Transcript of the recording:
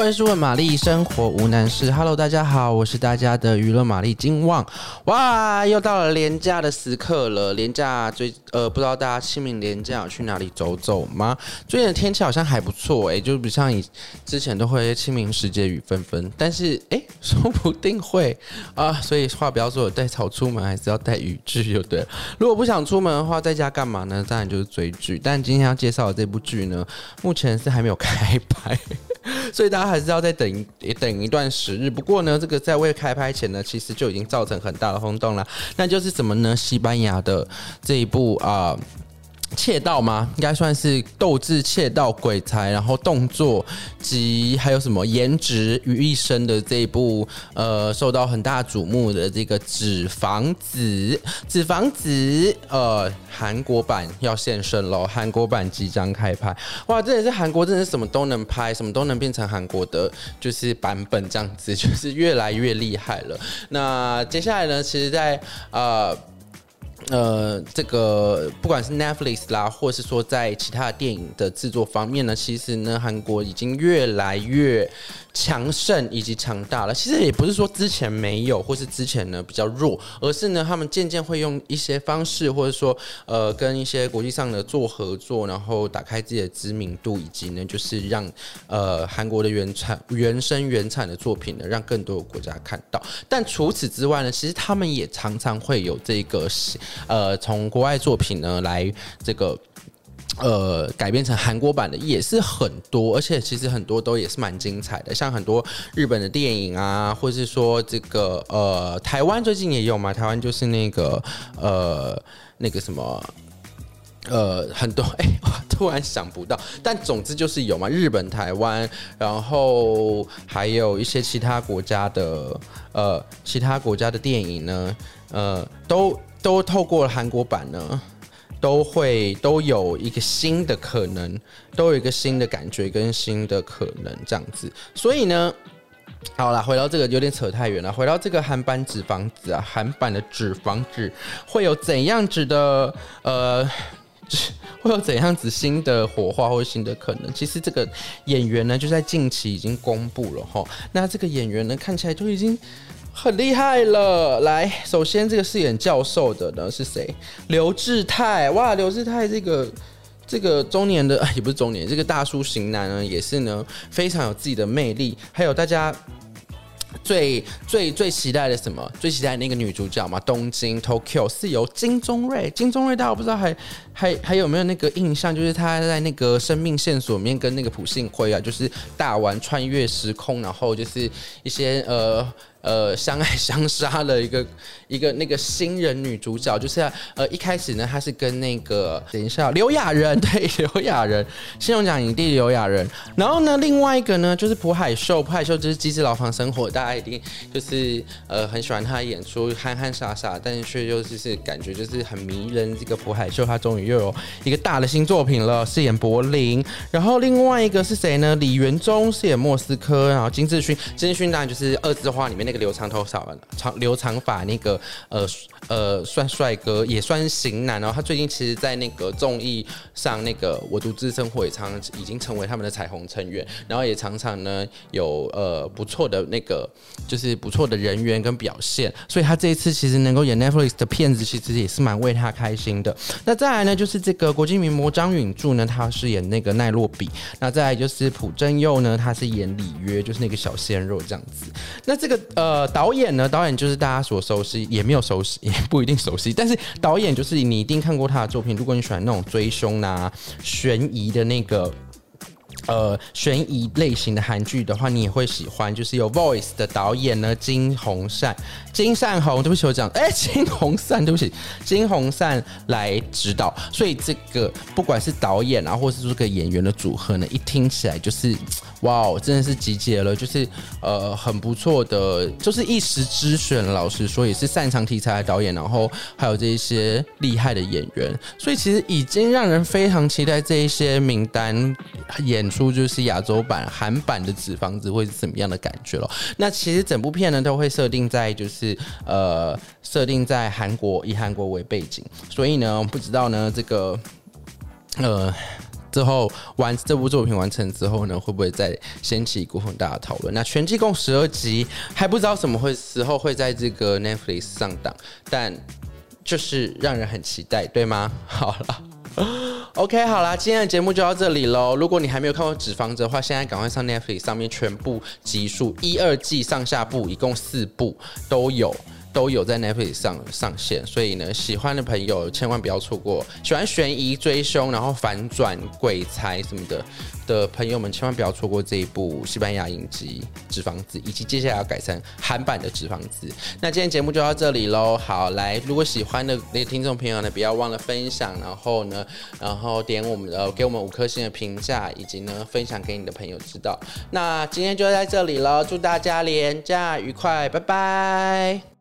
欢迎收看玛丽生活无难事。Hello，大家好，我是大家的娱乐玛丽金旺。哇，又到了廉价的时刻了。廉价最呃，不知道大家清明廉价去哪里走走吗？最近的天气好像还不错哎、欸，就不像以之前都会清明时节雨纷纷，但是哎、说不定会啊。所以话不要说，带草出门还是要带雨具就对了。如果不想出门的话，在家干嘛呢？当然就是追剧。但今天要介绍的这部剧呢，目前是还没有开拍。所以大家还是要再等一等一段时日。不过呢，这个在未开拍前呢，其实就已经造成很大的轰动了。那就是什么呢？西班牙的这一部啊。窃盗吗？应该算是斗智、窃盗、鬼才，然后动作及还有什么颜值于一身的这一部呃，受到很大瞩目的这个《纸房子》。纸房子呃，韩国版要现身喽！韩国版即将开拍，哇！这也是韩国，真的是什么都能拍，什么都能变成韩国的，就是版本这样子，就是越来越厉害了。那接下来呢？其实在，在呃。呃，这个不管是 Netflix 啦，或是说在其他电影的制作方面呢，其实呢，韩国已经越来越强盛以及强大了。其实也不是说之前没有，或是之前呢比较弱，而是呢，他们渐渐会用一些方式，或者说呃，跟一些国际上的做合作，然后打开自己的知名度，以及呢，就是让呃韩国的原产、原生、原产的作品呢，让更多的国家看到。但除此之外呢，其实他们也常常会有这个。呃，从国外作品呢来这个呃改编成韩国版的也是很多，而且其实很多都也是蛮精彩的，像很多日本的电影啊，或是说这个呃台湾最近也有嘛，台湾就是那个呃那个什么呃很多哎，我突然想不到，但总之就是有嘛，日本、台湾，然后还有一些其他国家的呃其他国家的电影呢，呃都。都透过韩国版呢，都会都有一个新的可能，都有一个新的感觉跟新的可能这样子。所以呢，好了，回到这个有点扯太远了。回到这个韩版纸房子啊，韩版的纸房子会有怎样子的呃，会有怎样子新的火花或者新的可能？其实这个演员呢，就在近期已经公布了齁。那这个演员呢，看起来就已经。很厉害了，来，首先这个饰演教授的呢是谁？刘志泰，哇，刘志泰这个这个中年的 也不是中年，这个大叔型男呢也是呢非常有自己的魅力，还有大家。最最最期待的什么？最期待那个女主角嘛，东京 Tokyo 是由金钟瑞，金钟瑞大家不知道还还还有没有那个印象？就是她在那个生命线索里面跟那个朴信惠啊，就是大玩穿越时空，然后就是一些呃呃相爱相杀的一个一个那个新人女主角，就是呃一开始呢，她是跟那个等一下刘亚仁，对刘亚仁，信用奖影帝刘亚仁，然后呢另外一个呢就是朴海秀，朴海秀就是《机智牢房生活》大。家一定就是呃很喜欢他的演出，憨憨傻傻，但是却又就是感觉就是很迷人。这个朴海秀他终于又有一个大的新作品了，饰演柏林。然后另外一个是谁呢？李元忠饰演莫斯科，然后金志勋，金志勋当然就是《二字花》里面那个留长头发、长留长发那个呃呃算帅哥，也算型男。然后他最近其实，在那个综艺上，那个我独自生活也常常已经成为他们的彩虹成员，然后也常常呢有呃不错的那个。就是不错的人缘跟表现，所以他这一次其实能够演 Netflix 的片子，其实也是蛮为他开心的。那再来呢，就是这个国际名模张允柱呢，他是演那个奈洛比。那再来就是朴正佑呢，他是演里约，就是那个小鲜肉这样子。那这个呃导演呢，导演就是大家所熟悉，也没有熟悉，也不一定熟悉，但是导演就是你一定看过他的作品。如果你喜欢那种追凶啊、悬疑的那个。呃，悬疑类型的韩剧的话，你也会喜欢。就是有《Voice》的导演呢，金洪善、金善红，对不起，我讲，哎、金洪善，对不起，金洪善来指导。所以这个不管是导演啊，或是这个演员的组合呢，一听起来就是。哇哦，真的是集结了，就是呃很不错的，就是一时之选。老实说，也是擅长题材的导演，然后还有这一些厉害的演员，所以其实已经让人非常期待这一些名单演出，就是亚洲版、韩版的《纸房子》会是怎么样的感觉了。那其实整部片呢，都会设定在就是呃设定在韩国，以韩国为背景，所以呢，不知道呢这个呃。之后完这部作品完成之后呢，会不会再掀起一股很大的讨论？那全季共十二集，还不知道什么会时候会在这个 Netflix 上档，但就是让人很期待，对吗？好了。OK，好啦，今天的节目就到这里喽。如果你还没有看过《纸房子》的话，现在赶快上 Netflix 上面全部集数，一二季上下部，一共四部都有。都有在 Netflix 上上线，所以呢，喜欢的朋友千万不要错过。喜欢悬疑、追凶，然后反转、鬼才什么的的朋友们，千万不要错过这一部西班牙影集《纸房子》，以及接下来要改成韩版的《纸房子》。那今天节目就到这里喽。好，来，如果喜欢的那听众朋友呢，不要忘了分享，然后呢，然后点我们的给我们五颗星的评价，以及呢，分享给你的朋友知道。那今天就在这里喽，祝大家连假愉快，拜拜。